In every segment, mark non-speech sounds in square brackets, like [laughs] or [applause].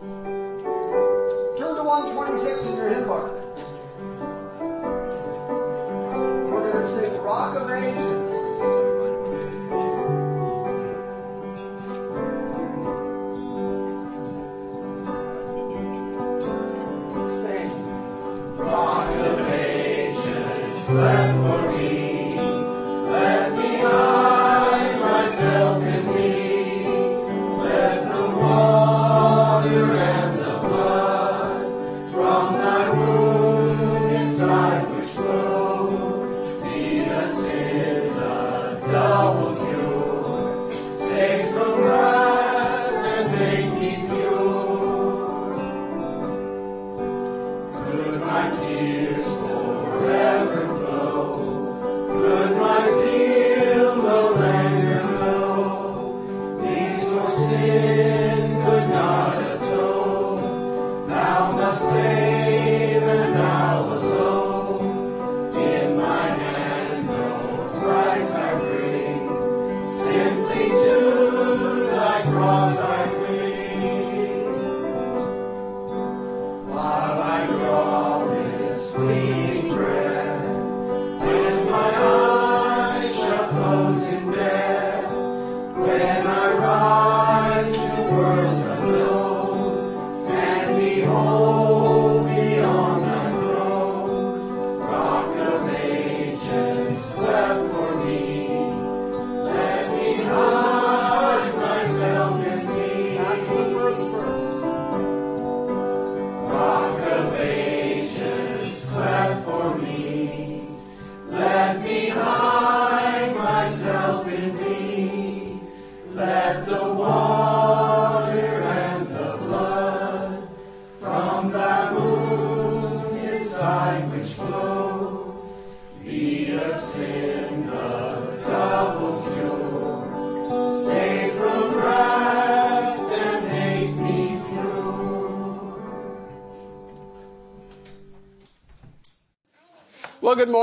Turn to 126 in your hymn book.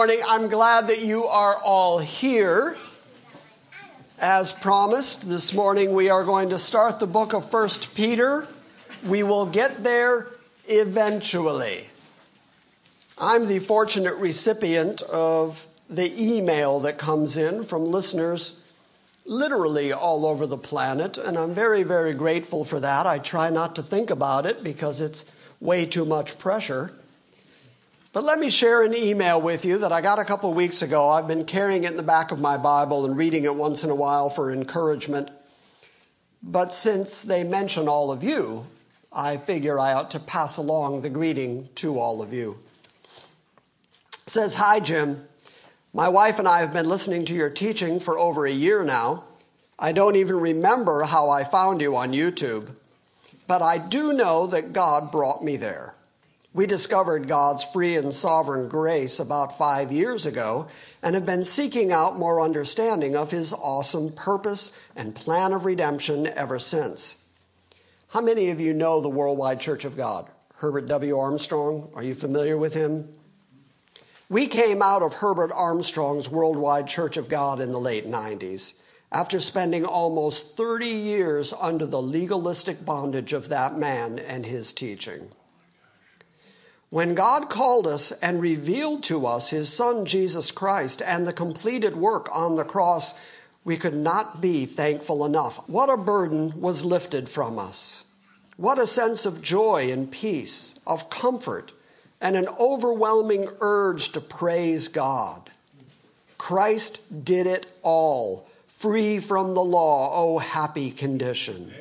Morning. I'm glad that you are all here. As promised, this morning we are going to start the book of 1 Peter. We will get there eventually. I'm the fortunate recipient of the email that comes in from listeners literally all over the planet, and I'm very, very grateful for that. I try not to think about it because it's way too much pressure. But let me share an email with you that I got a couple weeks ago. I've been carrying it in the back of my Bible and reading it once in a while for encouragement. But since they mention all of you, I figure I ought to pass along the greeting to all of you. It says, Hi, Jim. My wife and I have been listening to your teaching for over a year now. I don't even remember how I found you on YouTube, but I do know that God brought me there. We discovered God's free and sovereign grace about five years ago and have been seeking out more understanding of His awesome purpose and plan of redemption ever since. How many of you know the Worldwide Church of God? Herbert W. Armstrong, are you familiar with him? We came out of Herbert Armstrong's Worldwide Church of God in the late 90s after spending almost 30 years under the legalistic bondage of that man and his teaching. When God called us and revealed to us his Son Jesus Christ and the completed work on the cross, we could not be thankful enough. What a burden was lifted from us. What a sense of joy and peace, of comfort, and an overwhelming urge to praise God. Christ did it all, free from the law. Oh, happy condition.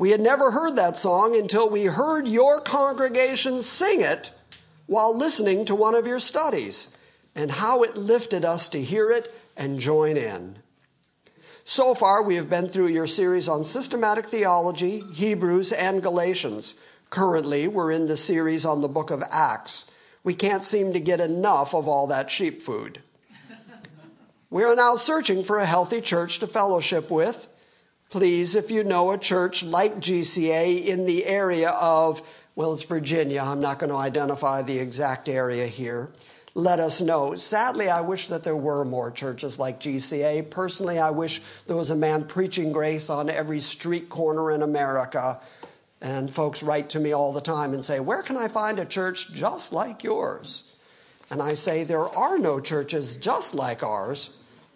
We had never heard that song until we heard your congregation sing it while listening to one of your studies, and how it lifted us to hear it and join in. So far, we have been through your series on systematic theology, Hebrews, and Galatians. Currently, we're in the series on the book of Acts. We can't seem to get enough of all that sheep food. [laughs] We are now searching for a healthy church to fellowship with. Please, if you know a church like GCA in the area of, well, it's Virginia, I'm not going to identify the exact area here, let us know. Sadly, I wish that there were more churches like GCA. Personally, I wish there was a man preaching grace on every street corner in America. And folks write to me all the time and say, Where can I find a church just like yours? And I say, There are no churches just like ours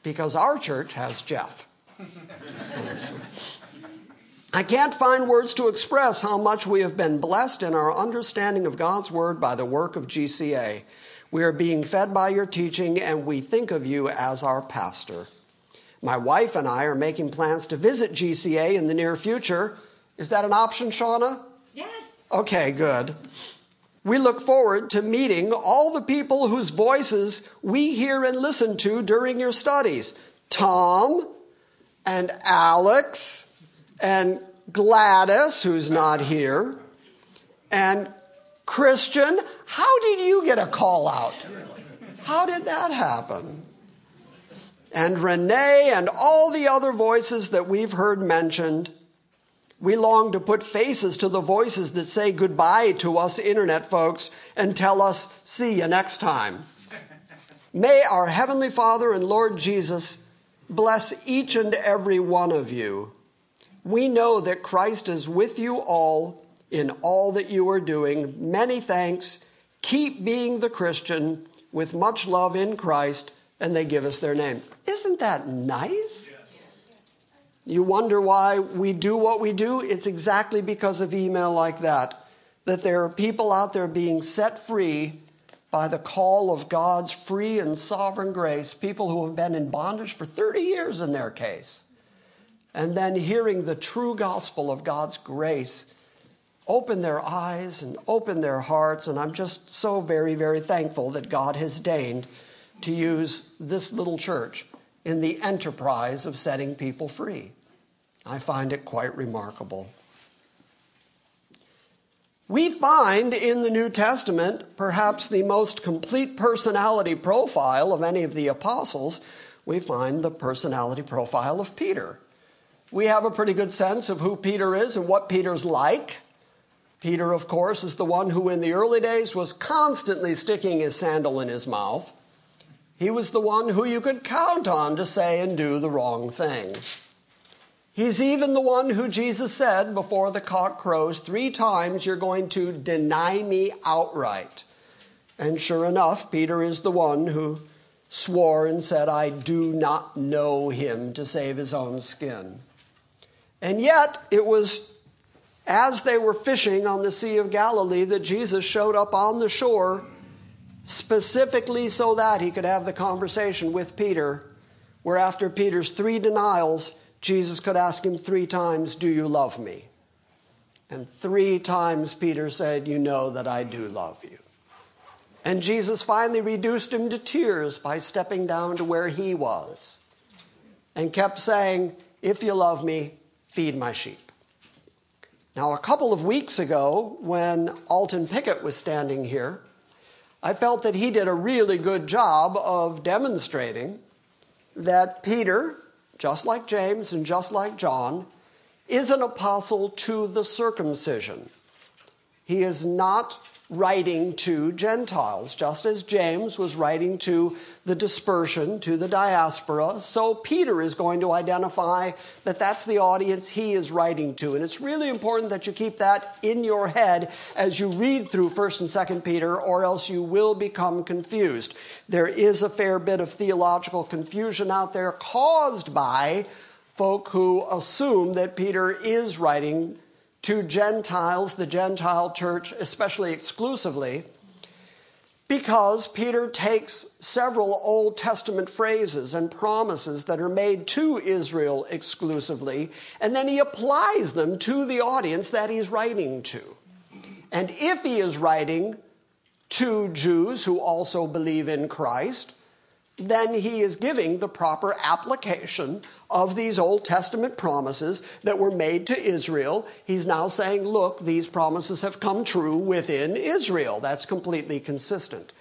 because our church has Jeff. I can't find words to express how much we have been blessed in our understanding of God's Word by the work of GCA. We are being fed by your teaching, and we think of you as our pastor. My wife and I are making plans to visit GCA in the near future. Is that an option, Shauna? Yes. Okay, good. We look forward to meeting all the people whose voices we hear and listen to during your studies Tom and Alex and Gladys, who's not here, and Christian, how did you get a call out? How did that happen? And Renee and all the other voices that we've heard mentioned. We long to put faces to the voices that say goodbye to us internet folks and tell us, see you next time. May our Heavenly Father and Lord Jesus bless each and every one of you. We know that Christ is with you all in all that you are doing. Many thanks. Keep being the Christian with much love in Christ, and they give us their name. Isn't that nice? Yes. You wonder why we do what we do? It's exactly because of email like that. That there are people out there being set free by the call of God's free and sovereign grace, people who have been in bondage for 30 years in their case. And then hearing the true gospel of God's grace open their eyes and open their hearts. And I'm just so very, very thankful that God has deigned to use this little church in the enterprise of setting people free. I find it quite remarkable. We find in the New Testament perhaps the most complete personality profile of any of the apostles. We find the personality profile of Peter. We have a pretty good sense of who Peter is and what Peter's like. Peter, of course, is the one who in the early days was constantly sticking his sandal in his mouth. He was the one who you could count on to say and do the wrong thing. He's even the one who Jesus said before the cock crows, Three times you're going to deny me outright. And sure enough, Peter is the one who swore and said, I do not know him to save his own skin. And yet, it was as they were fishing on the Sea of Galilee that Jesus showed up on the shore specifically so that he could have the conversation with Peter, where after Peter's three denials, Jesus could ask him three times, Do you love me? And three times Peter said, You know that I do love you. And Jesus finally reduced him to tears by stepping down to where he was and kept saying, If you love me, feed my sheep. Now, a couple of weeks ago, when Alton Pickett was standing here, I felt that he did a really good job of demonstrating that Peter, just like James and just like John, is an apostle to the circumcision. He is not writing to Gentiles. Just as James was writing to the dispersion, to the diaspora, so Peter is going to identify that that's the audience he is writing to. And it's really important that you keep that in your head as you read through 1st and 2nd Peter, or else you will become confused. There is a fair bit of theological confusion out there caused by folk who assume that Peter is writing to Gentiles, the Gentile church, especially exclusively, because Peter takes several Old Testament phrases and promises that are made to Israel exclusively, and then he applies them to the audience that he's writing to. And if he is writing to Jews who also believe in Christ, then he is giving the proper application of these Old Testament promises that were made to Israel. He's now saying, look, these promises have come true within Israel. That's completely consistent.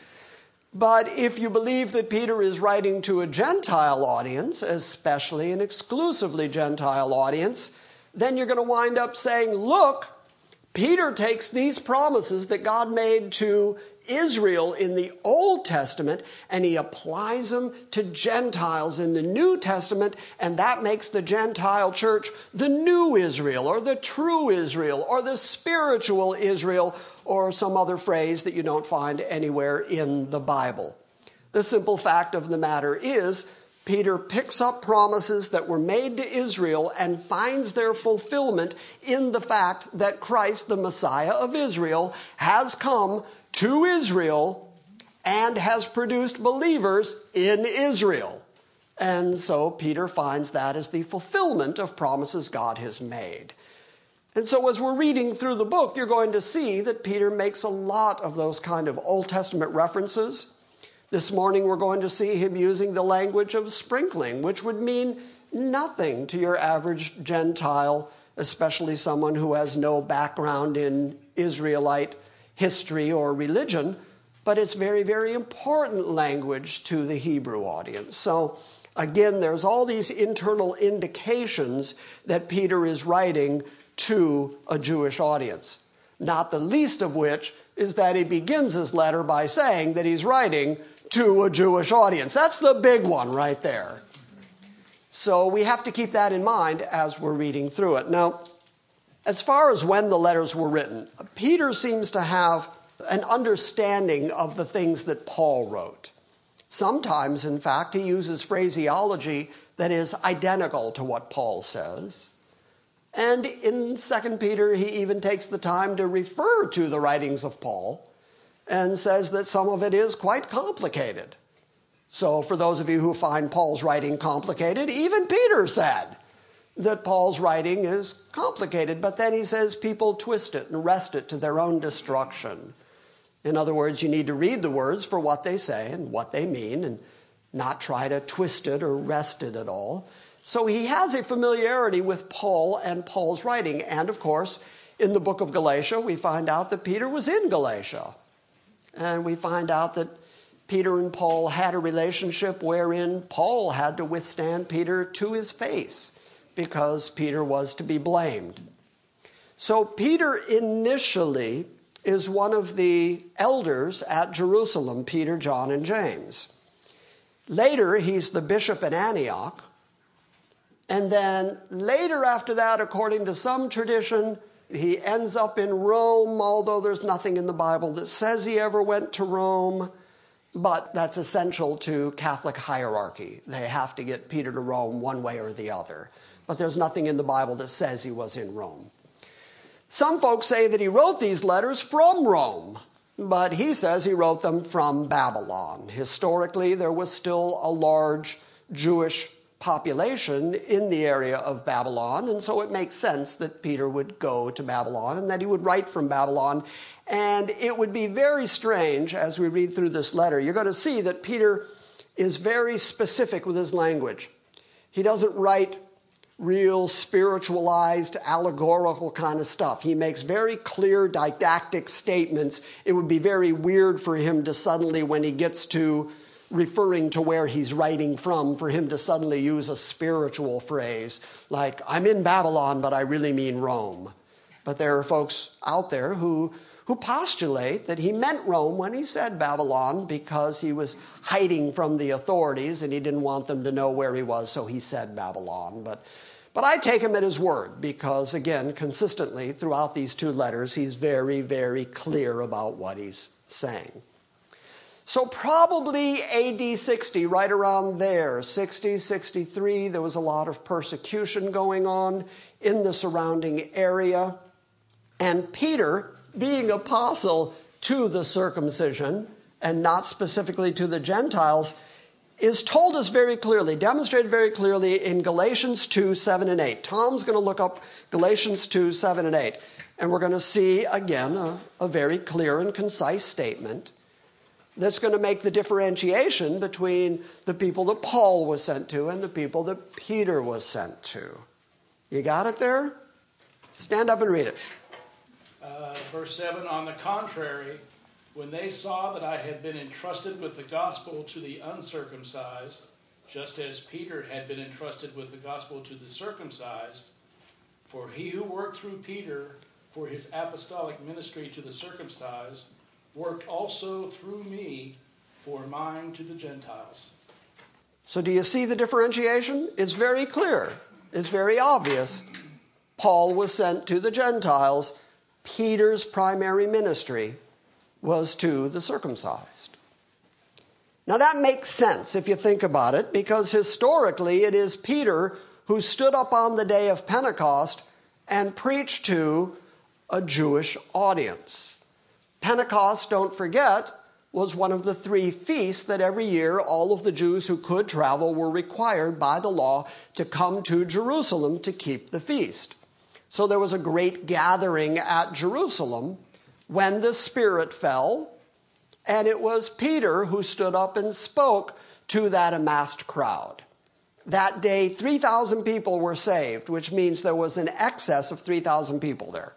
But if you believe that Peter is writing to a Gentile audience, especially an exclusively Gentile audience, then you're going to wind up saying, look, Peter takes these promises that God made to Israel in the Old Testament and he applies them to Gentiles in the New Testament, and that makes the Gentile church the new Israel or the true Israel or the spiritual Israel or some other phrase that you don't find anywhere in the Bible. The simple fact of the matter is Peter picks up promises that were made to Israel and finds their fulfillment in the fact that Christ, the Messiah of Israel, has come to Israel and has produced believers in Israel. And so Peter finds that as the fulfillment of promises God has made. And so, as we're reading through the book, you're going to see that Peter makes a lot of those kind of Old Testament references this morning, we're going to see him using the language of sprinkling, which would mean nothing to your average Gentile, especially someone who has no background in Israelite history or religion. But it's very, very important language to the Hebrew audience. So, again, there's all these internal indications that Peter is writing to a Jewish audience. Not the least of which is that he begins his letter by saying that he's writing to a Jewish audience. That's the big one right there. So we have to keep that in mind as we're reading through it. Now, as far as when the letters were written, Peter seems to have an understanding of the things that Paul wrote. Sometimes, in fact, he uses phraseology that is identical to what Paul says. And in 2 Peter, he even takes the time to refer to the writings of Paul and says that some of it is quite complicated. So, for those of you who find Paul's writing complicated, even Peter said that Paul's writing is complicated, but then he says people twist it and wrest it to their own destruction. In other words, you need to read the words for what they say and what they mean and not try to twist it or wrest it at all. So he has a familiarity with Paul and Paul's writing. And of course, in the book of Galatia, we find out that Peter was in Galatia. And we find out that Peter and Paul had a relationship wherein Paul had to withstand Peter to his face because Peter was to be blamed. So, Peter initially is one of the elders at Jerusalem Peter, John, and James. Later, he's the bishop in Antioch. And then later, after that, according to some tradition, he ends up in Rome, although there's nothing in the Bible that says he ever went to Rome. But that's essential to Catholic hierarchy. They have to get Peter to Rome one way or the other. But there's nothing in the Bible that says he was in Rome. Some folks say that he wrote these letters from Rome, but he says he wrote them from Babylon. Historically, there was still a large Jewish population in the area of Babylon, and so it makes sense that Peter would go to Babylon and that he would write from Babylon. And it would be very strange as we read through this letter. You're going to see that Peter is very specific with his language. He doesn't write real spiritualized, allegorical kind of stuff. He makes very clear didactic statements. It would be very weird for him to suddenly, when he gets to referring to where he's writing from for him to suddenly use a spiritual phrase like, I'm in Babylon, but I really mean Rome. But there are folks out there who, who postulate that he meant Rome when he said Babylon because he was hiding from the authorities and he didn't want them to know where he was, so he said Babylon. But, but I take him at his word because, again, consistently throughout these two letters, he's very, very clear about what he's saying. So, probably AD 60, right around there, 60, 63, there was a lot of persecution going on in the surrounding area. And Peter, being apostle to the circumcision and not specifically to the Gentiles, is told us very clearly, demonstrated very clearly in Galatians 2 7 and 8. Tom's going to look up Galatians 2 7 and 8, and we're going to see again a, a very clear and concise statement that's going to make the differentiation between the people that Paul was sent to and the people that Peter was sent to. You got it there? Stand up and read it. Uh, verse 7 On the contrary, when they saw that I had been entrusted with the gospel to the uncircumcised, just as Peter had been entrusted with the gospel to the circumcised, for he who worked through Peter for his apostolic ministry to the circumcised, worked also through me for mine to the Gentiles. So, do you see the differentiation? It's very clear, it's very obvious. Paul was sent to the Gentiles. Peter's primary ministry was to the circumcised. Now, that makes sense if you think about it, because historically it is Peter who stood up on the day of Pentecost and preached to a Jewish audience. Pentecost, don't forget, was one of the three feasts that every year all of the Jews who could travel were required by the law to come to Jerusalem to keep the feast. So there was a great gathering at Jerusalem when the Spirit fell, and it was Peter who stood up and spoke to that amassed crowd. That day, 3,000 people were saved, which means there was an excess of 3,000 people there.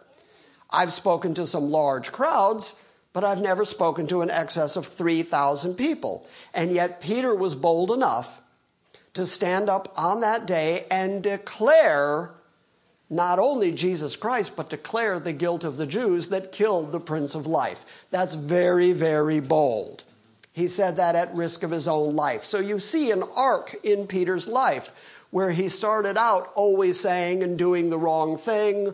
I've spoken to some large crowds, but I've never spoken to an excess of 3,000 people. And yet, Peter was bold enough to stand up on that day and declare not only Jesus Christ, but declare the guilt of the Jews that killed the Prince of Life. That's very, very bold. He said that at risk of his own life. So you see an arc in Peter's life where he started out always saying and doing the wrong thing,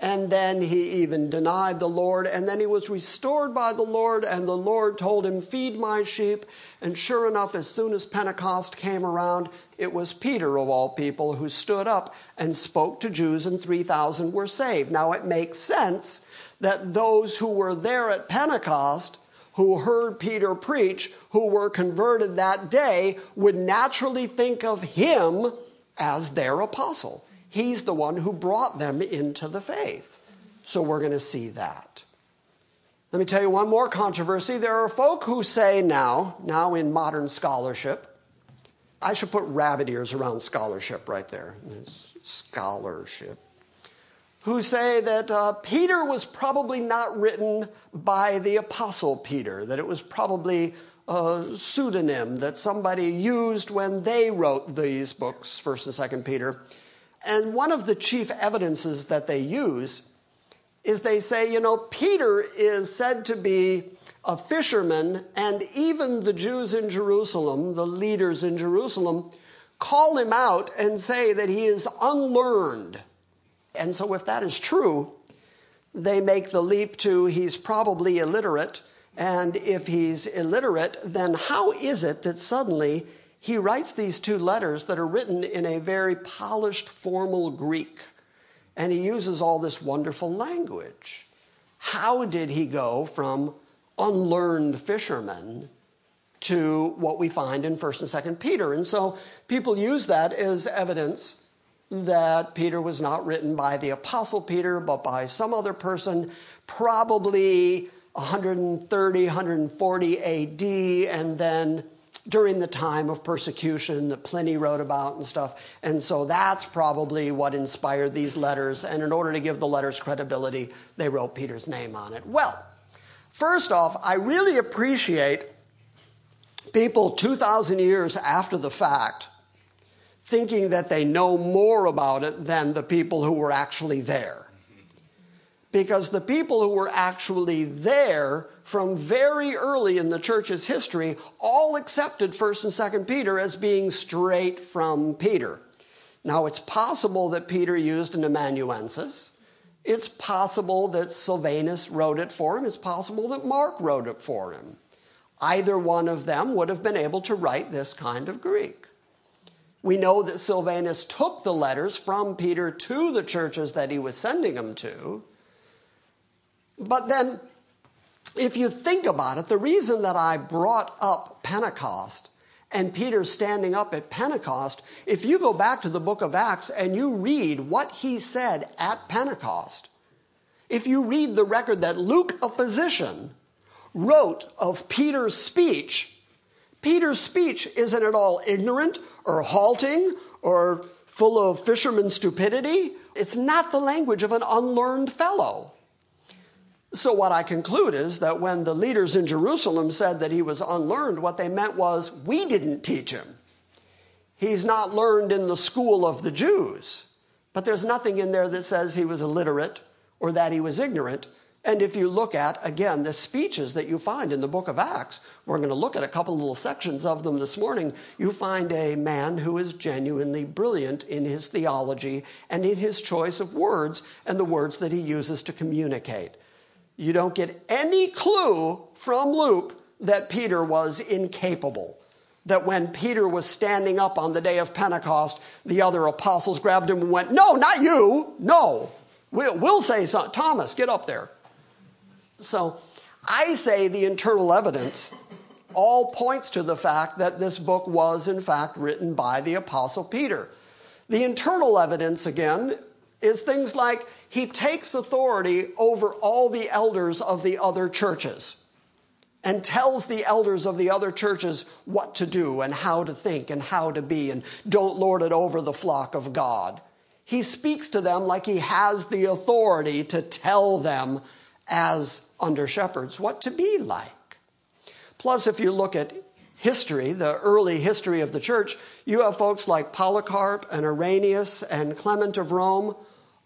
and then he even denied the Lord. And then he was restored by the Lord, and the Lord told him, Feed my sheep. And sure enough, as soon as Pentecost came around, it was Peter, of all people, who stood up and spoke to Jews, and 3,000 were saved. Now, it makes sense that those who were there at Pentecost, who heard Peter preach, who were converted that day, would naturally think of him as their apostle. He's the one who brought them into the faith. So we're going to see that. Let me tell you one more controversy. There are folk who say now, now in modern scholarship, I should put rabbit ears around scholarship right there. It's scholarship. Who say that uh, Peter was probably not written by the Apostle Peter, that it was probably a pseudonym that somebody used when they wrote these books, 1st and 2nd Peter. And one of the chief evidences that they use is they say, you know, Peter is said to be a fisherman, and even the Jews in Jerusalem, the leaders in Jerusalem, call him out and say that he is unlearned. And so, if that is true, they make the leap to he's probably illiterate. And if he's illiterate, then how is it that suddenly he writes these two letters that are written in a very polished, formal Greek. And he uses all this wonderful language. How did he go from unlearned fisherman to what we find in 1st and 2nd Peter? And so people use that as evidence that Peter was not written by the Apostle Peter, but by some other person, probably 130, 140 AD, and then during the time of persecution that Pliny wrote about and stuff. And so that's probably what inspired these letters. And in order to give the letters credibility, they wrote Peter's name on it. Well, first off, I really appreciate people 2,000 years after the fact thinking that they know more about it than the people who were actually there. Because the people who were actually there from very early in the church's history all accepted 1st and 2nd Peter as being straight from Peter. Now, it's possible that Peter used an amanuensis. It's possible that Silvanus wrote it for him. It's possible that Mark wrote it for him. Either one of them would have been able to write this kind of Greek. We know that Silvanus took the letters from Peter to the churches that he was sending them to. But then if you think about it, the reason that I brought up Pentecost and Peter standing up at Pentecost, if you go back to the book of Acts and you read what he said at Pentecost, if you read the record that Luke, a physician, wrote of Peter's speech, Peter's speech isn't at all ignorant or halting or full of fisherman stupidity. It's not the language of an unlearned fellow. So, what I conclude is that when the leaders in Jerusalem said that he was unlearned, what they meant was, we didn't teach him. He's not learned in the school of the Jews. But there's nothing in there that says he was illiterate or that he was ignorant. And if you look at, again, the speeches that you find in the book of Acts, we're going to look at a couple little sections of them this morning. You find a man who is genuinely brilliant in his theology and in his choice of words and the words that he uses to communicate. You don't get any clue from Luke that Peter was incapable. That when Peter was standing up on the day of Pentecost, the other apostles grabbed him and went, No, not you. No. We'll, we'll say something. Thomas, get up there. So I say the internal evidence all points to the fact that this book was, in fact, written by the Apostle Peter. The internal evidence, again, is things like he takes authority over all the elders of the other churches and tells the elders of the other churches what to do and how to think and how to be, and don't lord it over the flock of God. He speaks to them like he has the authority to tell them as under shepherds what to be like. Plus, if you look at history, the early history of the church, you have folks like Polycarp and Irenaeus and Clement of Rome,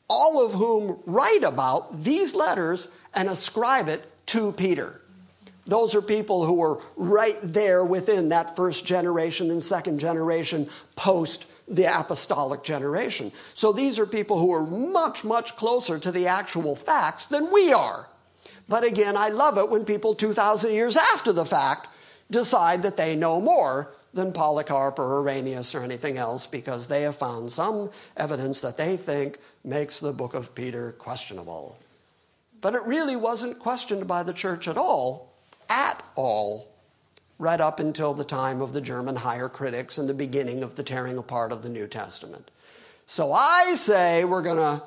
all of whom write about these letters and ascribe it to Peter. Those are people who were right there within that first generation and second generation post the apostolic generation. So these are people who are much, much closer to the actual facts than we are. But again, I love it when people 2,000 years after the fact decide that they know more than Polycarp or Irenaeus or anything else because they have found some evidence that they think makes the book of Peter questionable. But it really wasn't questioned by the church at all, at all, right up until the time of the German higher critics and the beginning of the tearing apart of the New Testament. So I say we're going to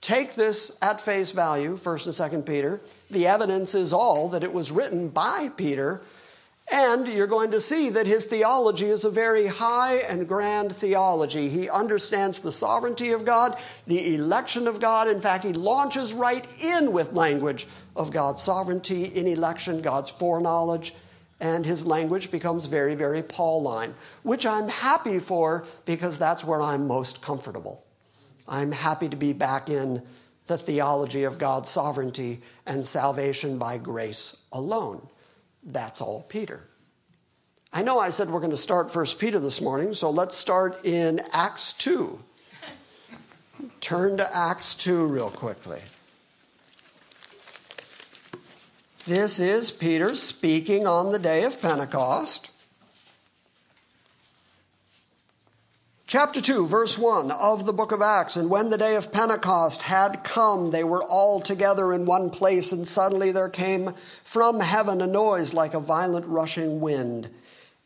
take this at face value, 1st and 2nd Peter. The evidence is all that it was written by Peter. And you're going to see that his theology is a very high and grand theology. He understands the sovereignty of God, the election of God. In fact, he launches right in with language of God's sovereignty in election, God's foreknowledge, and his language becomes very, very Pauline, which I'm happy for because that's where I'm most comfortable. I'm happy to be back in the theology of God's sovereignty and salvation by grace alone. That's all Peter. I know I said we're going to start 1 Peter this morning, so let's start in Acts 2. [laughs] Turn to Acts 2 real quickly. This is Peter speaking on the day of Pentecost. Chapter 2, verse 1 of the book of Acts. And when the day of Pentecost had come, they were all together in one place, and suddenly there came from heaven a noise like a violent rushing wind,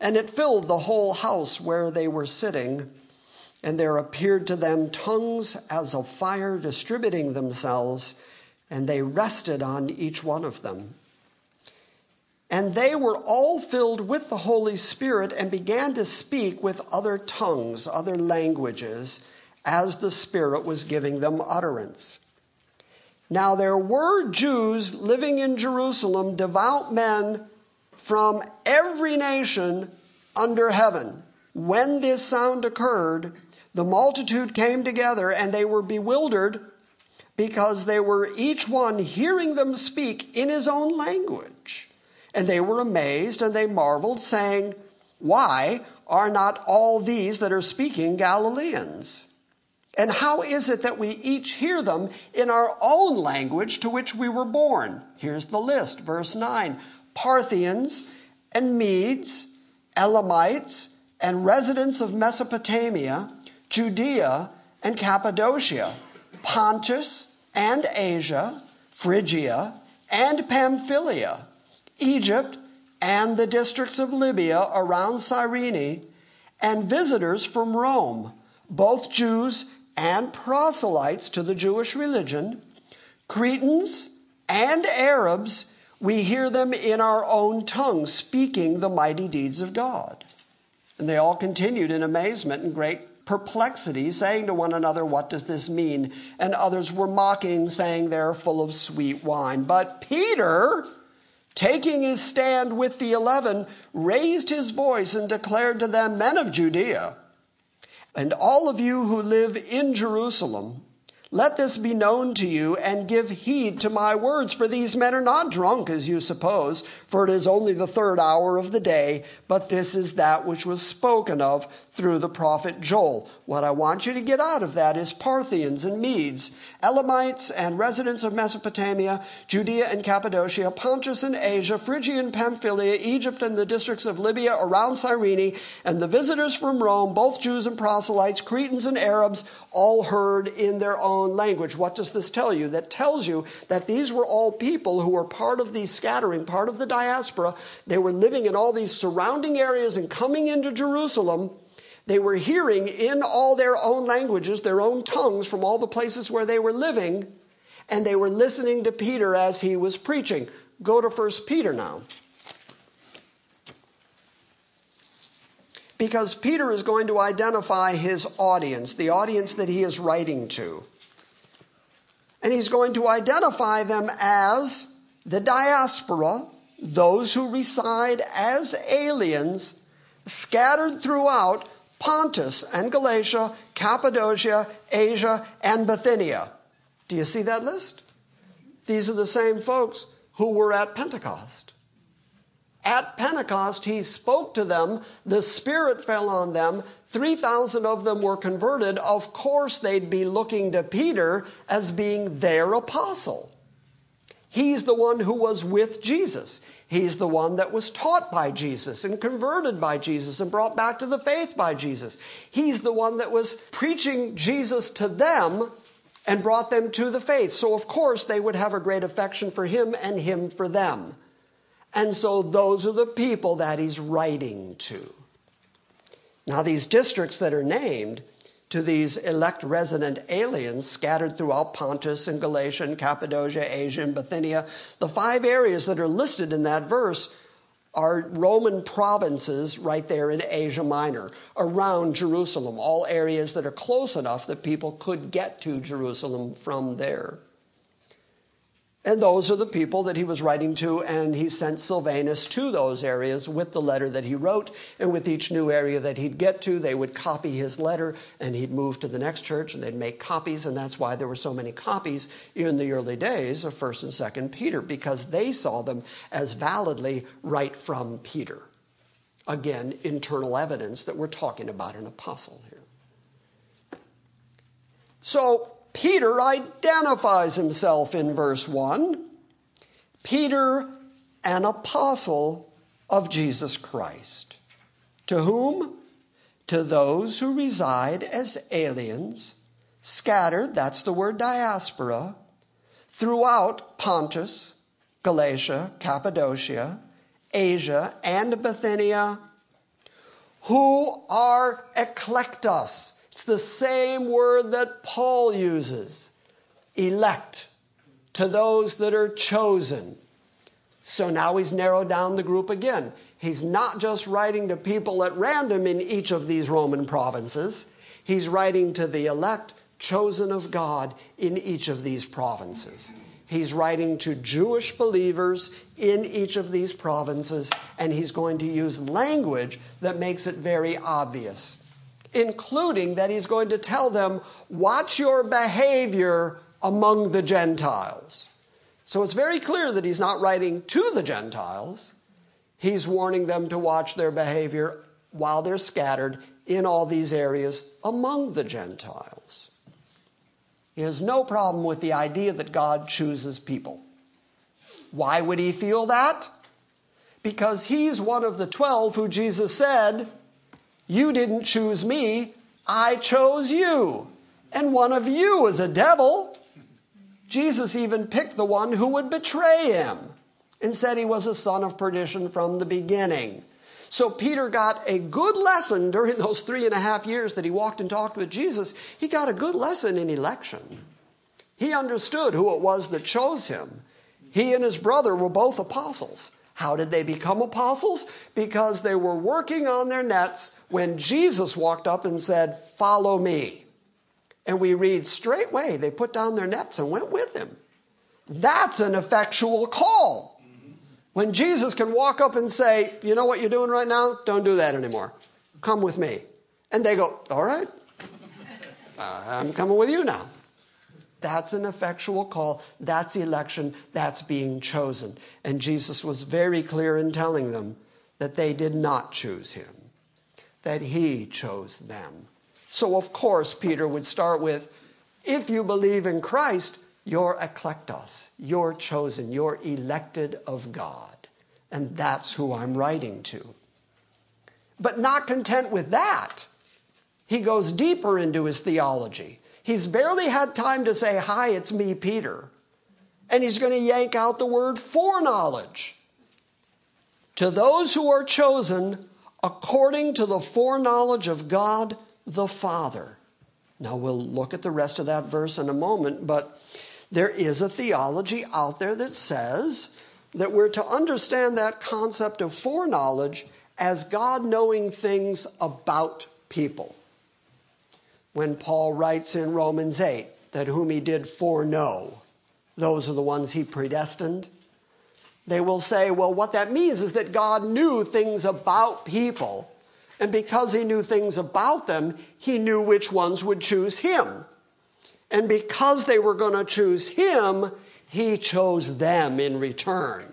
and it filled the whole house where they were sitting. And there appeared to them tongues as of fire distributing themselves, and they rested on each one of them. And they were all filled with the Holy Spirit and began to speak with other tongues, other languages, as the Spirit was giving them utterance. Now there were Jews living in Jerusalem, devout men from every nation under heaven. When this sound occurred, the multitude came together and they were bewildered because they were each one hearing them speak in his own language. And they were amazed and they marveled, saying, Why are not all these that are speaking Galileans? And how is it that we each hear them in our own language to which we were born? Here's the list, verse 9 Parthians and Medes, Elamites, and residents of Mesopotamia, Judea and Cappadocia, Pontus and Asia, Phrygia and Pamphylia Egypt, and the districts of Libya around Cyrene, and visitors from Rome, both Jews and proselytes to the Jewish religion, Cretans and Arabs, we hear them in our own tongue speaking the mighty deeds of God. And they all continued in amazement and great perplexity, saying to one another, What does this mean? And others were mocking, saying, They're full of sweet wine. But Peter, taking his stand with the eleven, raised his voice and declared to them, Men of Judea, and all of you who live in Jerusalem, Let this be known to you, and give heed to my words, for these men are not drunk, as you suppose, for it is only the third hour of the day, but this is that which was spoken of through the prophet Joel. What I want you to get out of that is Parthians and Medes, Elamites and residents of Mesopotamia, Judea and Cappadocia, Pontus and Asia, Phrygia and Pamphylia, Egypt and the districts of Libya around Cyrene, and the visitors from Rome, both Jews and proselytes, Cretans and Arabs, all heard in their own own language. What does this tell you? That tells you that these were all people who were part of the scattering, part of the diaspora. They were living in all these surrounding areas and coming into Jerusalem. They were hearing in all their own languages, their own tongues from all the places where they were living, and they were listening to Peter as he was preaching. Go to 1 Peter now. Because Peter is going to identify his audience, the audience that he is writing to. And he's going to identify them as the diaspora, those who reside as aliens scattered throughout Pontus and Galatia, Cappadocia, Asia, and Bithynia. Do you see that list? These are the same folks who were at Pentecost. At Pentecost, he spoke to them. The Spirit fell on them. 3,000 of them were converted. Of course, they'd be looking to Peter as being their apostle. He's the one who was with Jesus. He's the one that was taught by Jesus and converted by Jesus and brought back to the faith by Jesus. He's the one that was preaching Jesus to them and brought them to the faith. So, of course, they would have a great affection for him and him for them. And so those are the people that he's writing to. Now, these districts that are named to these elect resident aliens scattered throughout Pontus and Galatia and Cappadocia, Asia, and Bithynia, the five areas that are listed in that verse are Roman provinces right there in Asia Minor, around Jerusalem, all areas that are close enough that people could get to Jerusalem from there. And those are the people that he was writing to, and he sent Sylvanus to those areas with the letter that he wrote. And with each new area that he'd get to, they would copy his letter, and he'd move to the next church, and they'd make copies. And that's why there were so many copies in the early days of 1st and 2nd Peter, because they saw them as validly right from Peter. Again, internal evidence that we're talking about an apostle here. So, Peter identifies himself in verse 1 Peter, an apostle of Jesus Christ. To whom? To those who reside as aliens, scattered, that's the word diaspora, throughout Pontus, Galatia, Cappadocia, Asia, and Bithynia, who are eklektos, it's the same word that Paul uses elect, to those that are chosen. So now he's narrowed down the group again. He's not just writing to people at random in each of these Roman provinces, he's writing to the elect, chosen of God in each of these provinces. He's writing to Jewish believers in each of these provinces, and he's going to use language that makes it very obvious including that he's going to tell them, watch your behavior among the Gentiles. So it's very clear that he's not writing to the Gentiles. He's warning them to watch their behavior while they're scattered in all these areas among the Gentiles. He has no problem with the idea that God chooses people. Why would he feel that? Because he's one of the twelve who Jesus said, you didn't choose me, I chose you. And one of you is a devil. Jesus even picked the one who would betray him and said he was a son of perdition from the beginning. So Peter got a good lesson during those three and a half years that he walked and talked with Jesus. He got a good lesson in election. He understood who it was that chose him. He and his brother were both apostles. How did they become apostles? Because they were working on their nets when Jesus walked up and said, Follow me. And we read straightway, they put down their nets and went with him. That's an effectual call. When Jesus can walk up and say, You know what you're doing right now? Don't do that anymore. Come with me. And they go, All right, I'm coming with you now. That's an effectual call. That's election. That's being chosen. And Jesus was very clear in telling them that they did not choose him, that he chose them. So, of course, Peter would start with if you believe in Christ, you're eklektos, you're chosen, you're elected of God. And that's who I'm writing to. But not content with that, he goes deeper into his theology. He's barely had time to say, Hi, it's me, Peter. And he's going to yank out the word foreknowledge. To those who are chosen according to the foreknowledge of God the Father. Now we'll look at the rest of that verse in a moment, but there is a theology out there that says that we're to understand that concept of foreknowledge as God knowing things about people when Paul writes in Romans 8 that whom he did foreknow, those are the ones he predestined. They will say, well, what that means is that God knew things about people, and because he knew things about them, he knew which ones would choose him. And because they were going to choose him, he chose them in return.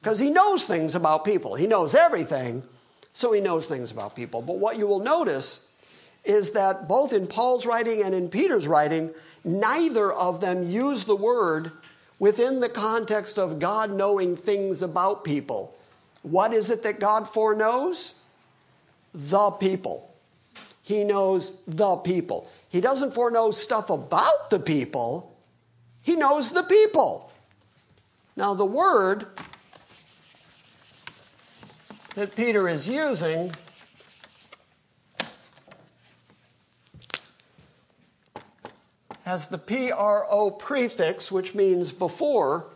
Because he knows things about people. He knows everything, so he knows things about people. But what you will notice is that both in Paul's writing and in Peter's writing, neither of them use the word within the context of God knowing things about people. What is it that God foreknows? The people. He knows the people. He doesn't foreknow stuff about the people, he knows the people. Now, the word that Peter is using has the PRO prefix, which means before,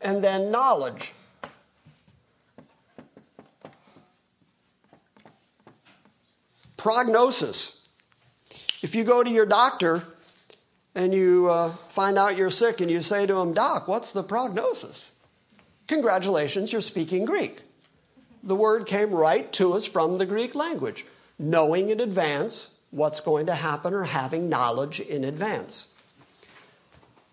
and then knowledge. Prognosis. If you go to your doctor and you uh, find out you're sick and you say to him, Doc, what's the prognosis? Congratulations, you're speaking Greek. The word came right to us from the Greek language. Knowing in advance what's going to happen or having knowledge in advance.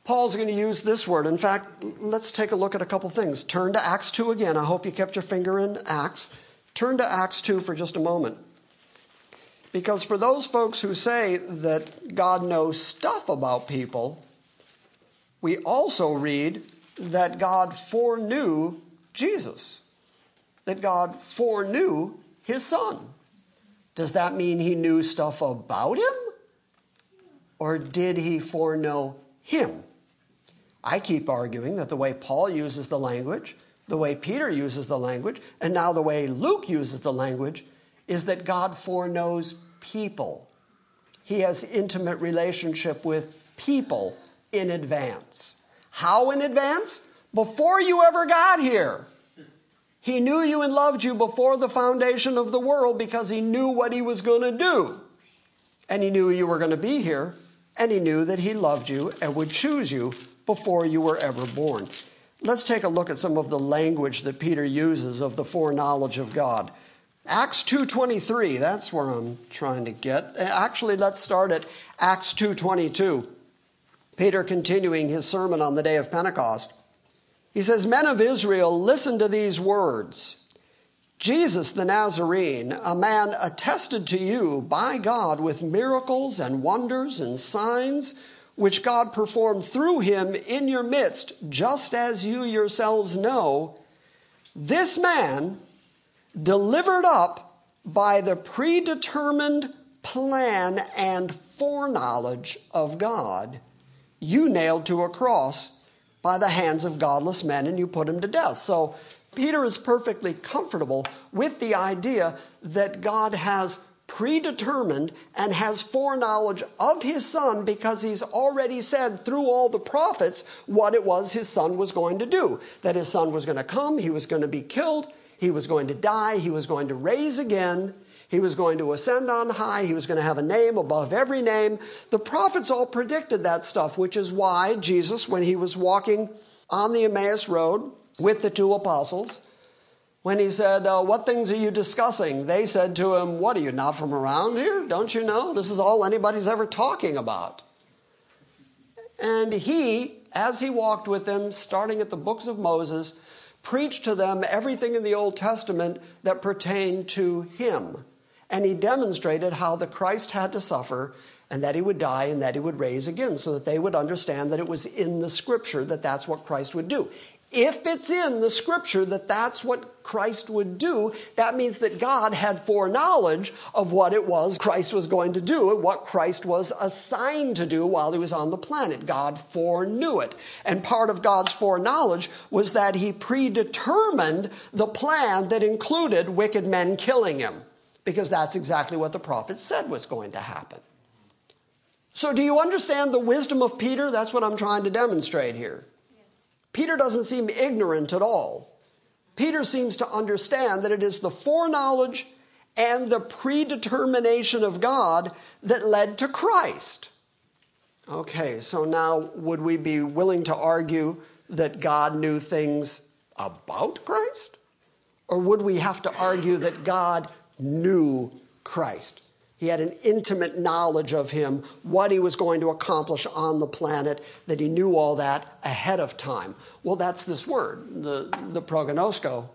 Paul's going to use this word. In fact, let's take a look at a couple things. Turn to Acts 2 again. I hope you kept your finger in Acts. Turn to Acts 2 for just a moment. Because for those folks who say that God knows stuff about people, we also read that God foreknew Jesus, that God foreknew his son. Does that mean he knew stuff about him? Or did he foreknow him? I keep arguing that the way Paul uses the language, the way Peter uses the language, and now the way Luke uses the language is that God foreknows people. He has intimate relationship with people in advance. How in advance? Before you ever got here. He knew you and loved you before the foundation of the world because he knew what he was going to do. And he knew you were going to be here, and he knew that he loved you and would choose you before you were ever born. Let's take a look at some of the language that Peter uses of the foreknowledge of God. Acts 2:23, that's where I'm trying to get. Actually, let's start at Acts 2:22. Peter continuing his sermon on the day of Pentecost. He says, Men of Israel, listen to these words. Jesus the Nazarene, a man attested to you by God with miracles and wonders and signs, which God performed through him in your midst, just as you yourselves know, this man, delivered up by the predetermined plan and foreknowledge of God, you nailed to a cross by the hands of godless men and you put him to death. So Peter is perfectly comfortable with the idea that God has predetermined and has foreknowledge of his son because he's already said through all the prophets what it was his son was going to do. That his son was going to come, he was going to be killed, he was going to die, he was going to raise again, he was going to ascend on high. He was going to have a name above every name. The prophets all predicted that stuff, which is why Jesus, when he was walking on the Emmaus Road with the two apostles, when he said, uh, What things are you discussing? They said to him, What are you not from around here? Don't you know? This is all anybody's ever talking about. And he, as he walked with them, starting at the books of Moses, preached to them everything in the Old Testament that pertained to him. And he demonstrated how the Christ had to suffer and that he would die and that he would raise again so that they would understand that it was in the scripture that that's what Christ would do. If it's in the scripture that that's what Christ would do, that means that God had foreknowledge of what it was Christ was going to do, and what Christ was assigned to do while he was on the planet. God foreknew it. And part of God's foreknowledge was that he predetermined the plan that included wicked men killing him, because that's exactly what the prophet said was going to happen. So, do you understand the wisdom of Peter? That's what I'm trying to demonstrate here. Peter doesn't seem ignorant at all. Peter seems to understand that it is the foreknowledge and the predetermination of God that led to Christ. Okay, so now would we be willing to argue that God knew things about Christ? Or would we have to argue that God knew Christ? He had an intimate knowledge of him, what he was going to accomplish on the planet, that he knew all that ahead of time. Well, that's this word, the, the prognosko.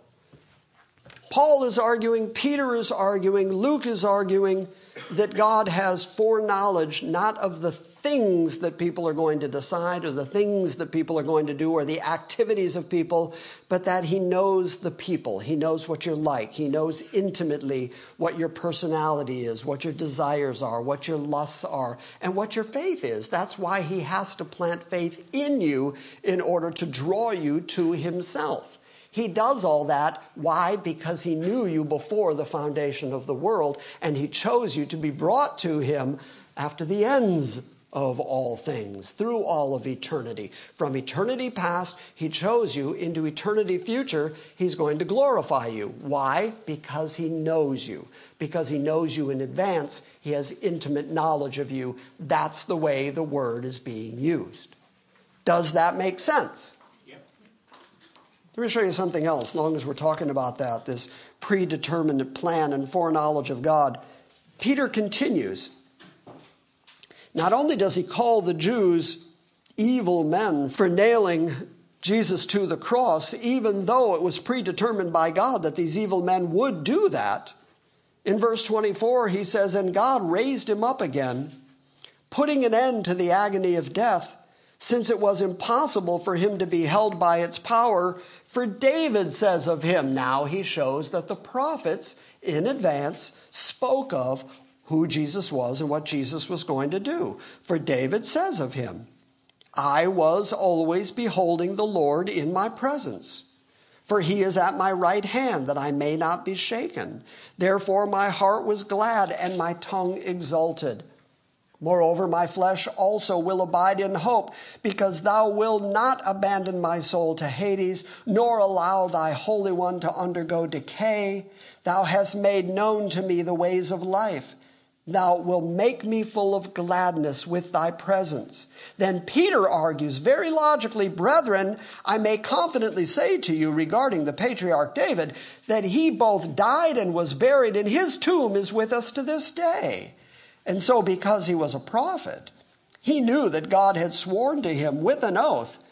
Paul is arguing, Peter is arguing, Luke is arguing that God has foreknowledge not of the things that people are going to decide or the things that people are going to do or the activities of people, but that He knows the people. He knows what you're like. He knows intimately what your personality is, what your desires are, what your lusts are, and what your faith is. That's why He has to plant faith in you in order to draw you to Himself. He does all that. Why? Because he knew you before the foundation of the world, and he chose you to be brought to him after the ends of all things, through all of eternity. From eternity past, he chose you. Into eternity future, he's going to glorify you. Why? Because he knows you. Because he knows you in advance, he has intimate knowledge of you. That's the way the word is being used. Does that make sense? Let me show you something else, as long as we're talking about that, this predetermined plan and foreknowledge of God. Peter continues. Not only does he call the Jews evil men for nailing Jesus to the cross, even though it was predetermined by God that these evil men would do that, in verse 24 he says, And God raised him up again, putting an end to the agony of death since it was impossible for him to be held by its power. For David says of him, now he shows that the prophets in advance spoke of who Jesus was and what Jesus was going to do. For David says of him, I was always beholding the Lord in my presence. For he is at my right hand, that I may not be shaken. Therefore my heart was glad and my tongue exulted. Moreover, my flesh also will abide in hope, because thou wilt not abandon my soul to Hades, nor allow thy Holy One to undergo decay. Thou hast made known to me the ways of life. Thou wilt make me full of gladness with thy presence. Then Peter argues very logically, Brethren, I may confidently say to you regarding the patriarch David that he both died and was buried, and his tomb is with us to this day. And so, because he was a prophet, he knew that God had sworn to him with an oath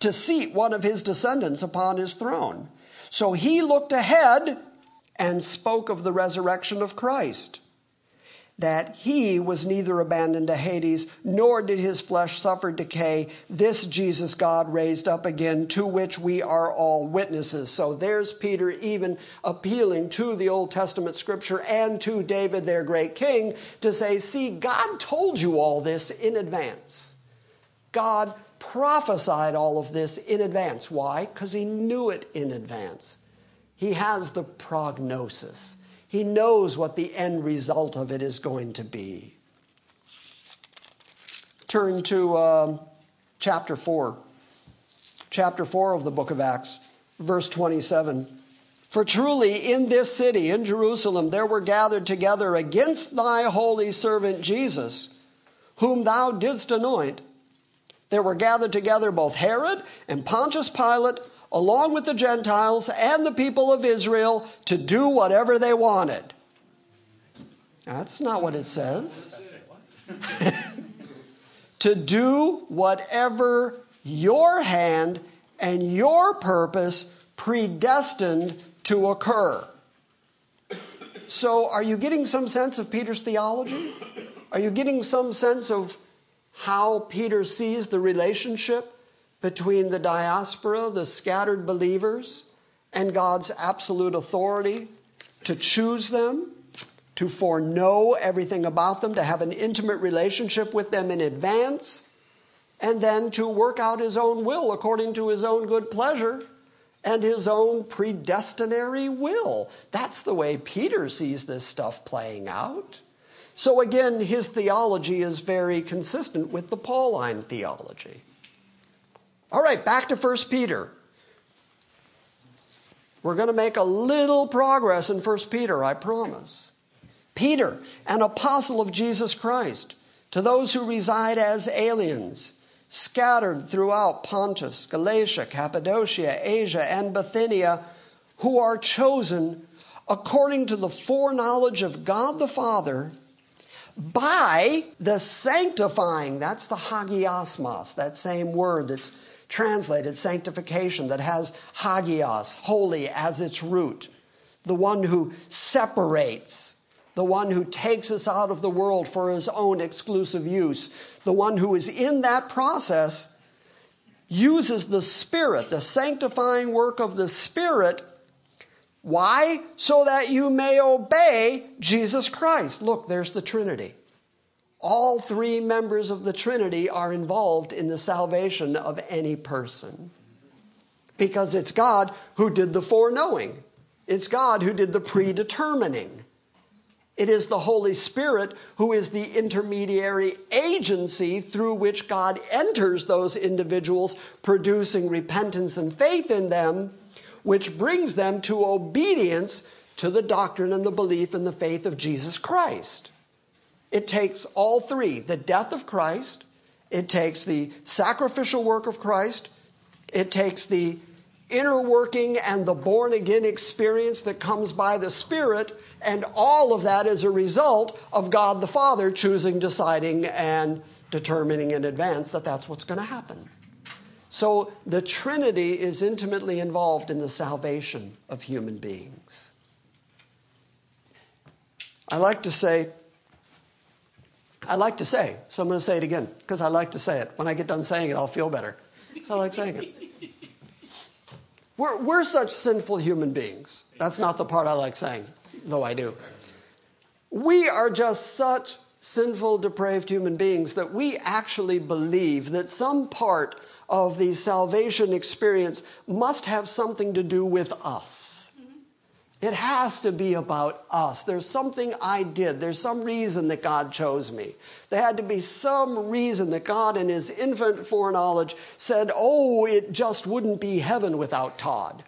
to seat one of his descendants upon his throne. So he looked ahead and spoke of the resurrection of Christ that he was neither abandoned to Hades, nor did his flesh suffer decay. This Jesus God raised up again, to which we are all witnesses. So there's Peter even appealing to the Old Testament scripture and to David, their great king, to say, see, God told you all this in advance. God prophesied all of this in advance. Why? Because he knew it in advance. He has the prognosis. He knows what the end result of it is going to be. Turn to um, chapter 4. Chapter 4 of the book of Acts, verse 27. For truly in this city, in Jerusalem, there were gathered together against thy holy servant Jesus, whom thou didst anoint. There were gathered together both Herod and Pontius Pilate along with the Gentiles and the people of Israel, to do whatever they wanted. That's not what it says. [laughs] to do whatever your hand and your purpose predestined to occur. So, are you getting some sense of Peter's theology? Are you getting some sense of how Peter sees the relationship between the diaspora, the scattered believers, and God's absolute authority to choose them, to foreknow everything about them, to have an intimate relationship with them in advance, and then to work out his own will according to his own good pleasure and his own predestinary will. That's the way Peter sees this stuff playing out. So again, his theology is very consistent with the Pauline theology. All right, back to 1 Peter. We're going to make a little progress in 1 Peter, I promise. Peter, an apostle of Jesus Christ, to those who reside as aliens scattered throughout Pontus, Galatia, Cappadocia, Asia, and Bithynia, who are chosen according to the foreknowledge of God the Father by the sanctifying, that's the hagiasmos, that same word that's translated sanctification, that has hagios, holy, as its root, the one who separates the one who takes us out of the world for his own exclusive use, the one who is in that process, uses the Spirit, the sanctifying work of the Spirit. Why? So that you may obey Jesus Christ. Look, there's the Trinity. All three members of the Trinity are involved in the salvation of any person. Because it's God who did the foreknowing, it's God who did the predetermining. It is the Holy Spirit who is the intermediary agency through which God enters those individuals, producing repentance and faith in them, which brings them to obedience to the doctrine and the belief and the faith of Jesus Christ. It takes all three the death of Christ, it takes the sacrificial work of Christ, it takes the inner working and the born again experience that comes by the Spirit, and all of that is a result of God the Father choosing, deciding, and determining in advance that that's what's going to happen. So the Trinity is intimately involved in the salvation of human beings. I like to say, I like to say, so I'm going to say it again because I like to say it. When I get done saying it, I'll feel better. So I like saying it. [laughs] We're, we're such sinful human beings. That's not the part I like saying, though I do. We are just such sinful, depraved human beings that we actually believe that some part of the salvation experience must have something to do with us. It has to be about us. There's something I did. There's some reason that God chose me. There had to be some reason that God, in His infinite foreknowledge, said, Oh, it just wouldn't be heaven without Todd.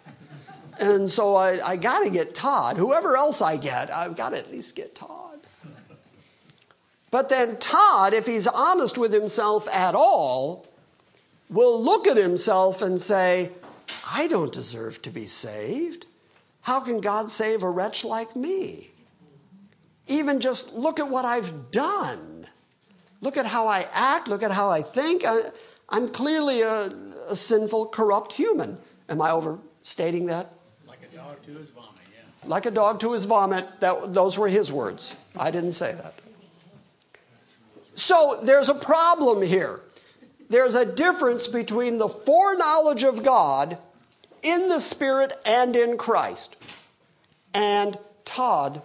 And so I, I got to get Todd. Whoever else I get, I've got to at least get Todd. But then Todd, if he's honest with himself at all, will look at himself and say, I don't deserve to be saved. How can God save a wretch like me? Even just look at what I've done. Look at how I act. Look at how I think. I, am clearly a, a, sinful, corrupt human. Am I overstating that? Like a dog to his vomit, yeah. Like a dog to his vomit. That, those were his words. I didn't say that. So there's a problem here. There's a difference between the foreknowledge of God in the Spirit and in Christ. And Todd,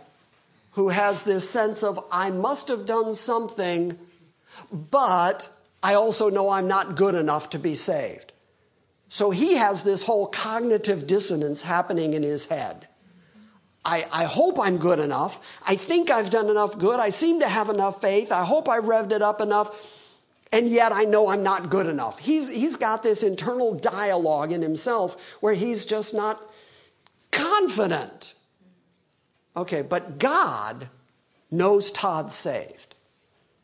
who has this sense of, I must have done something, but I also know I'm not good enough to be saved. So he has this whole cognitive dissonance happening in his head. I, I, hope I'm good enough. I think I've done enough good. I seem to have enough faith. I hope I've revved it up enough and yet I know I'm not good enough. He's, he's got this internal dialogue in himself where he's just not confident. Okay, but God knows Todd's saved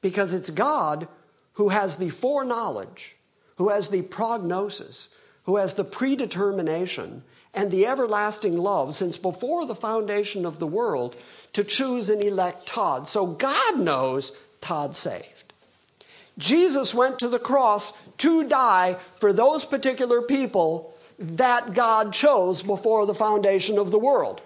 because it's God who has the foreknowledge, who has the prognosis, who has the predetermination and the everlasting love since before the foundation of the world to choose and elect Todd. So God knows Todd saved. Jesus went to the cross to die for those particular people that God chose before the foundation of the world.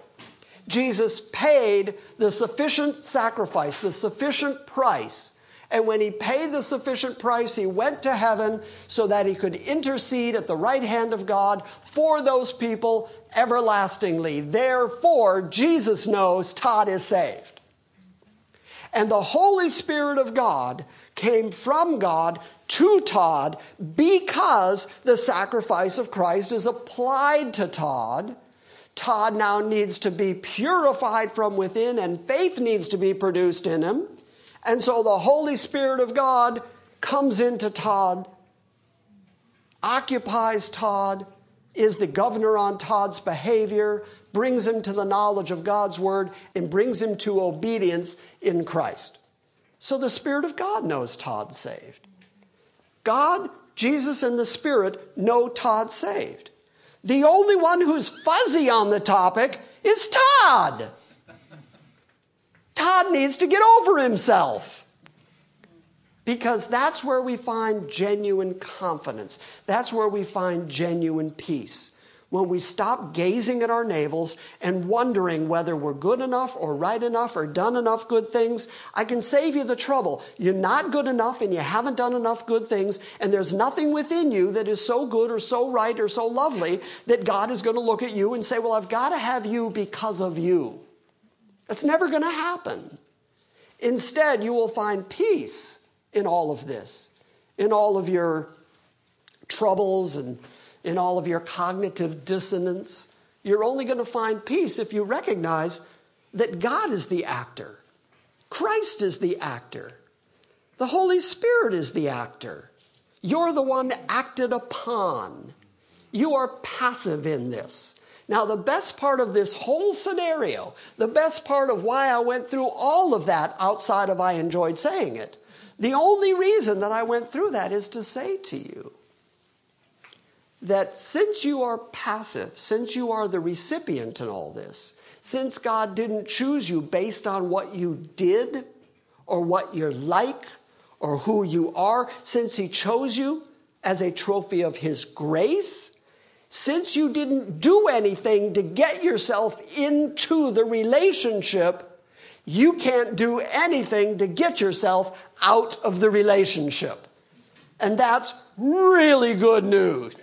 Jesus paid the sufficient sacrifice, the sufficient price. And when he paid the sufficient price, he went to heaven so that he could intercede at the right hand of God for those people everlastingly. Therefore, Jesus knows Todd is saved. And the Holy Spirit of God came from God to Todd because the sacrifice of Christ is applied to Todd. Todd now needs to be purified from within, and faith needs to be produced in him. And so the Holy Spirit of God comes into Todd, occupies Todd, is the governor on Todd's behavior, brings him to the knowledge of God's word, and brings him to obedience in Christ. So the Spirit of God knows Todd saved. God, Jesus, and the Spirit know Todd saved. The only one who's fuzzy on the topic is Todd. Todd needs to get over himself. Because that's where we find genuine confidence. That's where we find genuine peace when we stop gazing at our navels and wondering whether we're good enough or right enough or done enough good things, I can save you the trouble. You're not good enough and you haven't done enough good things, and there's nothing within you that is so good or so right or so lovely that God is going to look at you and say, Well, I've got to have you because of you. That's never going to happen. Instead, you will find peace in all of this, in all of your troubles and in all of your cognitive dissonance. You're only going to find peace if you recognize that God is the actor, Christ is the actor, the Holy Spirit is the actor. You're the one acted upon. You are passive in this. Now, the best part of this whole scenario, the best part of why I went through all of that outside of I enjoyed saying it, the only reason that I went through that is to say to you that since you are passive, since you are the recipient in all this, since God didn't choose you based on what you did or what you're like or who you are, since He chose you as a trophy of His grace, since you didn't do anything to get yourself into the relationship, you can't do anything to get yourself out of the relationship. And that's really good news.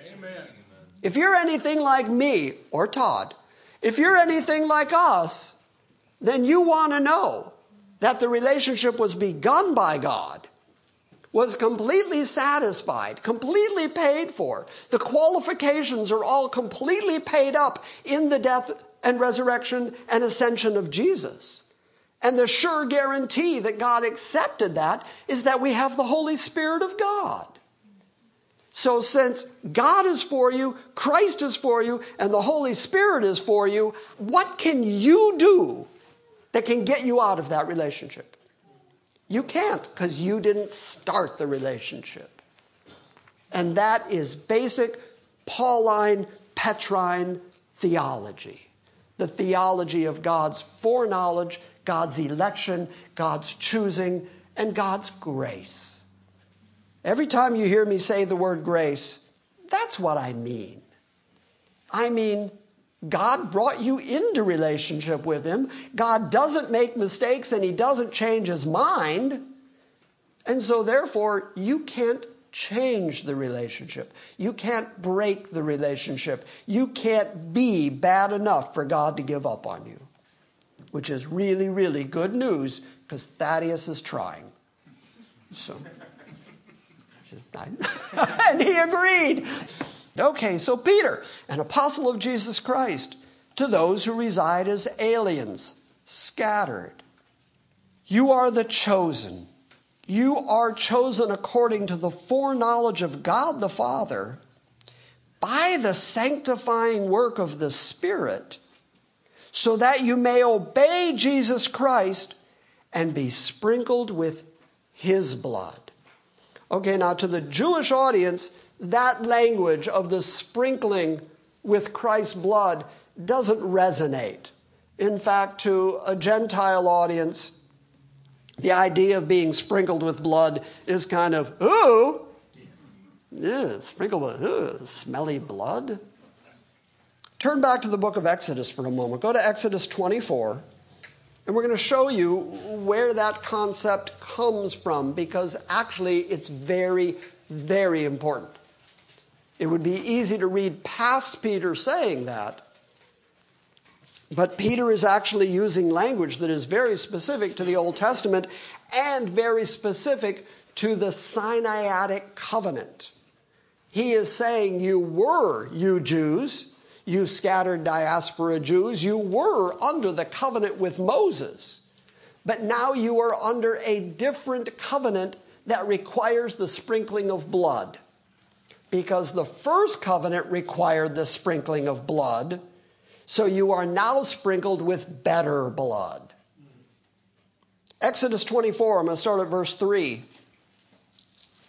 If you're anything like me or Todd, if you're anything like us, then you want to know that the relationship was begun by God, was completely satisfied, completely paid for. The qualifications are all completely paid up in the death and resurrection and ascension of Jesus. And the sure guarantee that God accepted that is that we have the Holy Spirit of God. So, since God is for you, Christ is for you, and the Holy Spirit is for you, what can you do that can get you out of that relationship? You can't because you didn't start the relationship. And that is basic Pauline, Petrine theology the theology of God's foreknowledge, God's election, God's choosing, and God's grace. Every time you hear me say the word grace, that's what I mean. I mean, God brought you into relationship with Him. God doesn't make mistakes and He doesn't change His mind. And so, therefore, you can't change the relationship. You can't break the relationship. You can't be bad enough for God to give up on you, which is really, really good news because Thaddeus is trying. So. [laughs] and he agreed. Okay, so Peter, an apostle of Jesus Christ, to those who reside as aliens, scattered. You are the chosen. You are chosen according to the foreknowledge of God the Father by the sanctifying work of the Spirit, so that you may obey Jesus Christ and be sprinkled with his blood. Okay, now to the Jewish audience, that language of the sprinkling with Christ's blood doesn't resonate. In fact, to a Gentile audience, The idea of being sprinkled with blood is kind of, ooh, yeah, sprinkled with ooh, smelly blood. Turn back to the book of Exodus for a moment. Go to Exodus 24, and we're going to show you where that concept comes from because actually it's very, very important. It would be easy to read past Peter saying that, but Peter is actually using language that is very specific to the Old Testament and very specific to the Sinaitic covenant. He is saying, You were, you Jews, you scattered diaspora Jews, you were under the covenant with Moses, but now you are under a different covenant that requires the sprinkling of blood. Because the first covenant required the sprinkling of blood so you are now sprinkled with better blood. Exodus 24, I'm going to start at verse 3.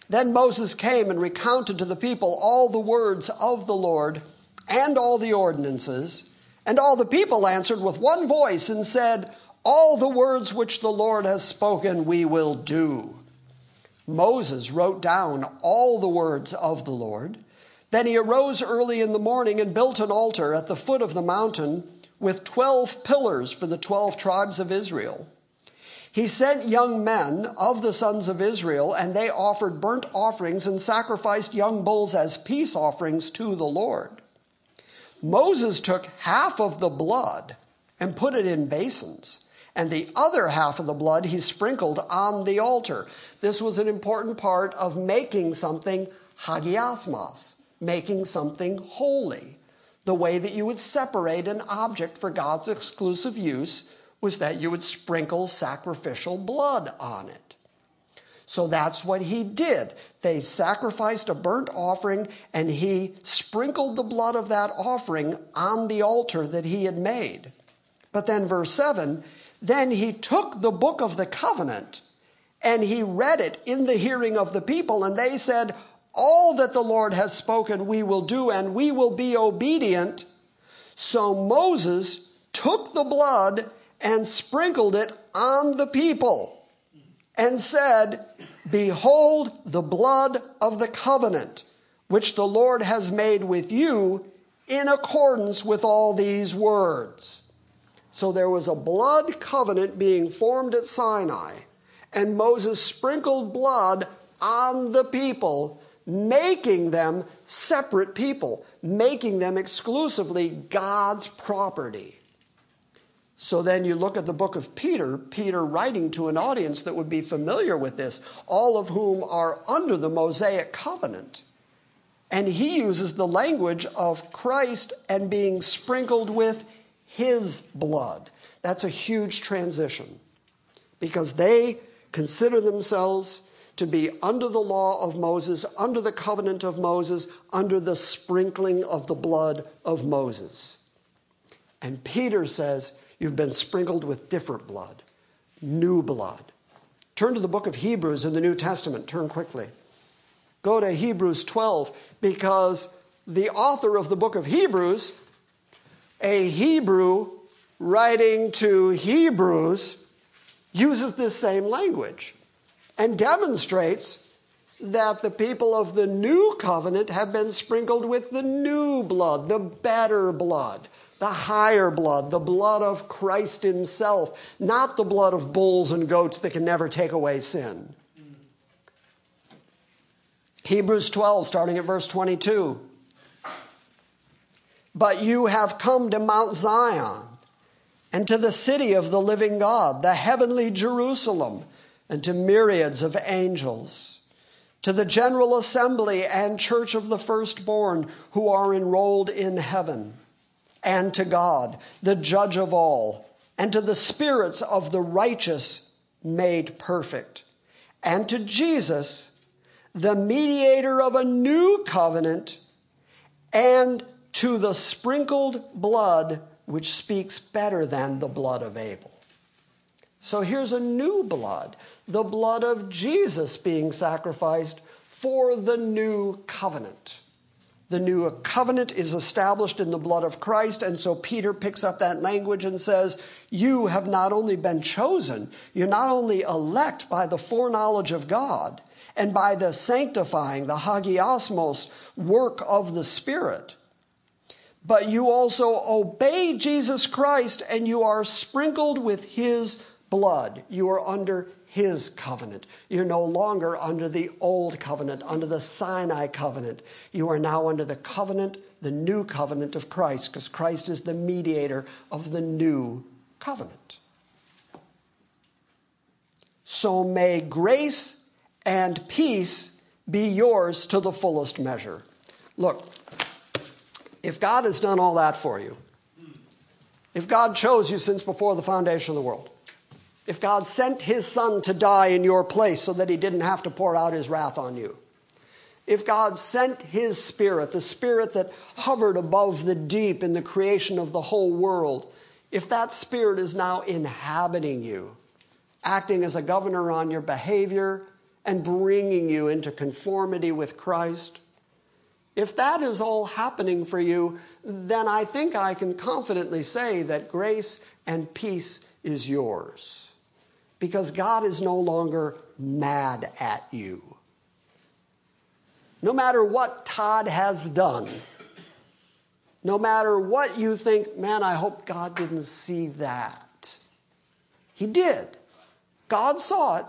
Then Moses came and recounted to the people all the words of the Lord and all the ordinances. And all the people answered with one voice and said, All the words which the Lord has spoken we will do. Moses wrote down all the words of the Lord then he arose early in the morning and built an altar at the foot of the mountain with 12 pillars for the 12 tribes of Israel. He sent young men of the sons of Israel, and they offered burnt offerings and sacrificed young bulls as peace offerings to the Lord. Moses took half of the blood and put it in basins, and the other half of the blood he sprinkled on the altar. This was an important part of making something hagiasmos making something holy. The way that you would separate an object for God's exclusive use was that you would sprinkle sacrificial blood on it. So that's what he did. They sacrificed a burnt offering and he sprinkled the blood of that offering on the altar that he had made. But then, verse 7 then he took the book of the covenant and he read it in the hearing of the people, and they said, all that the Lord has spoken we will do, and we will be obedient. So Moses took the blood and sprinkled it on the people and said, Behold the blood of the covenant, which the Lord has made with you in accordance with all these words. So there was a blood covenant being formed at Sinai, and Moses sprinkled blood on the people making them separate people, making them exclusively God's property. So then you look at the book of Peter, Peter writing to an audience that would be familiar with this, all of whom are under the Mosaic covenant. And he uses the language of Christ and being sprinkled with his blood. That's a huge transition because they consider themselves to be under the law of Moses, under the covenant of Moses, under the sprinkling of the blood of Moses. And Peter says, You've been sprinkled with different blood, new blood. Turn to the book of Hebrews in the New Testament. Turn quickly. Go to Hebrews 12 because the author of the book of Hebrews, a Hebrew writing to Hebrews, uses this same language and demonstrates that the people of the new covenant have been sprinkled with the new blood, the better blood, the higher blood, the blood of Christ Himself, not the blood of bulls and goats that can never take away sin. Hebrews 12, starting at verse 22. But you have come to Mount Zion and to the city of the living God, the heavenly Jerusalem and to myriads of angels, to the general assembly and church of the firstborn who are enrolled in heaven, and to God, the judge of all, and to the spirits of the righteous made perfect, and to Jesus, the mediator of a new covenant, and to the sprinkled blood which speaks better than the blood of Abel. So here's a new blood, the blood of Jesus being sacrificed for the new covenant. The new covenant is established in the blood of Christ. And so Peter picks up that language and says, You have not only been chosen, you're not only elect by the foreknowledge of God and by the sanctifying, the hagiasmos work of the Spirit, but you also obey Jesus Christ and you are sprinkled with his blood. You are under his covenant. You're no longer under the old covenant, under the Sinai covenant. You are now under the covenant, the new covenant of Christ, because Christ is the mediator of the new covenant. So may grace and peace be yours to the fullest measure. Look, if God has done all that for you, if God chose you since before the foundation of the world, if God sent his son to die in your place so that he didn't have to pour out his wrath on you, if God sent his spirit, the spirit that hovered above the deep in the creation of the whole world, if that spirit is now inhabiting you, acting as a governor on your behavior and bringing you into conformity with Christ, if that is all happening for you, then I think I can confidently say that grace and peace is yours because God is no longer mad at you. No matter what Todd has done, no matter what you think, man, I hope God didn't see that. He did. God saw it,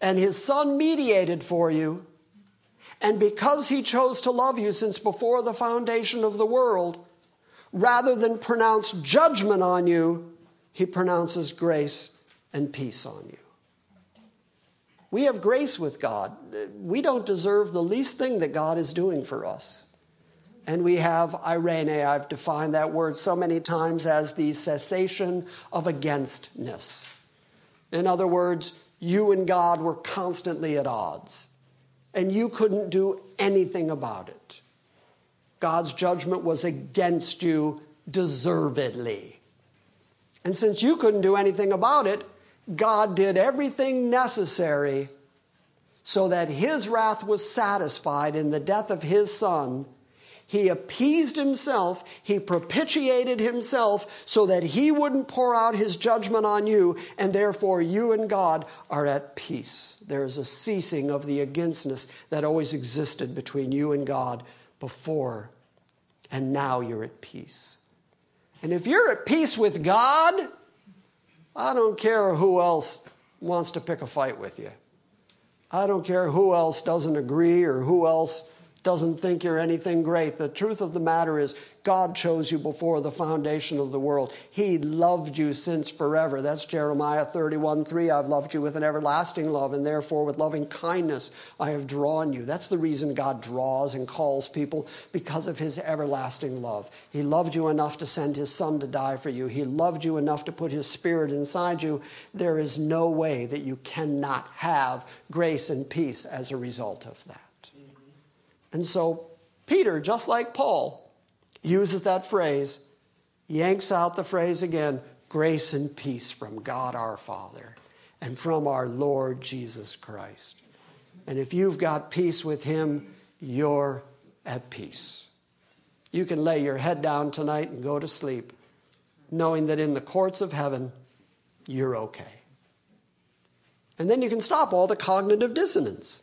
and His Son mediated for you. And because He chose to love you since before the foundation of the world, rather than pronounce judgment on you, He pronounces grace and peace on you. We have grace with God. We don't deserve the least thing that God is doing for us. And we have irene, I've defined that word so many times as the cessation of againstness. In other words, you and God were constantly at odds, and you couldn't do anything about it. God's judgment was against you deservedly. And since you couldn't do anything about it, God did everything necessary so that his wrath was satisfied in the death of his son. He appeased himself, he propitiated himself so that he wouldn't pour out his judgment on you, and therefore you and God are at peace. There is a ceasing of the againstness that always existed between you and God before, and now you're at peace. And if you're at peace with God, I don't care who else wants to pick a fight with you. I don't care who else doesn't agree or who else doesn't think you're anything great. The truth of the matter is, God chose you before the foundation of the world. He loved you since forever. That's Jeremiah 31 3. I've loved you with an everlasting love, and therefore with loving kindness I have drawn you. That's the reason God draws and calls people because of his everlasting love. He loved you enough to send his son to die for you, he loved you enough to put his spirit inside you. There is no way that you cannot have grace and peace as a result of that. And so, Peter, just like Paul, uses that phrase, yanks out the phrase again grace and peace from God our Father and from our Lord Jesus Christ. And if you've got peace with Him, you're at peace. You can lay your head down tonight and go to sleep, knowing that in the courts of heaven, you're okay. And then you can stop all the cognitive dissonance.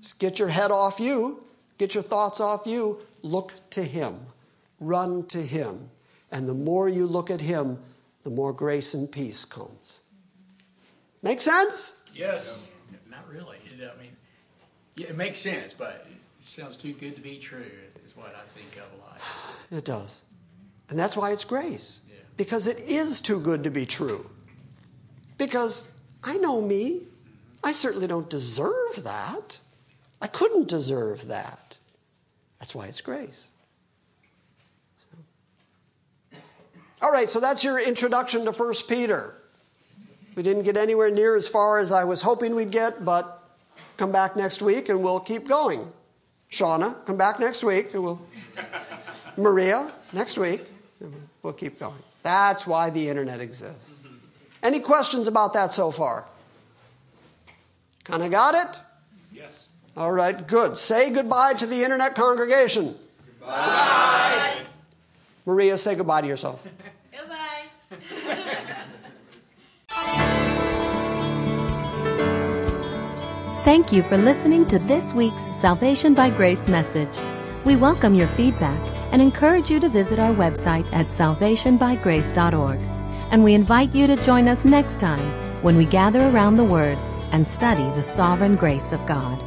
Just get your head off you Get your thoughts off you. Look to Him. Run to Him. And the more you look at Him, the more grace and peace comes. Make sense? Yes. Not really. It, I mean, yeah, it makes sense, but it sounds too good to be true, is what I think of a lot. It does. And that's why it's grace. Yeah. Because it is too good to be true. Because I know me. I certainly don't deserve that. I couldn't deserve that. That's why it's grace. So. All right, so that's your introduction to 1 Peter. We didn't get anywhere near as far as I was hoping we'd get, but come back next week and we'll keep going. Shauna, come back next week and we'll. Maria, next week, we'll keep going. That's why the internet exists. Any questions about that so far? Kind of got it? All right, good. Say goodbye to the internet congregation. Bye. Maria, say goodbye to yourself. Goodbye. [laughs] Thank you for listening to this week's Salvation by Grace message. We welcome your feedback and encourage you to visit our website at salvationbygrace.org. And we invite you to join us next time when we gather around the Word and study the sovereign grace of God.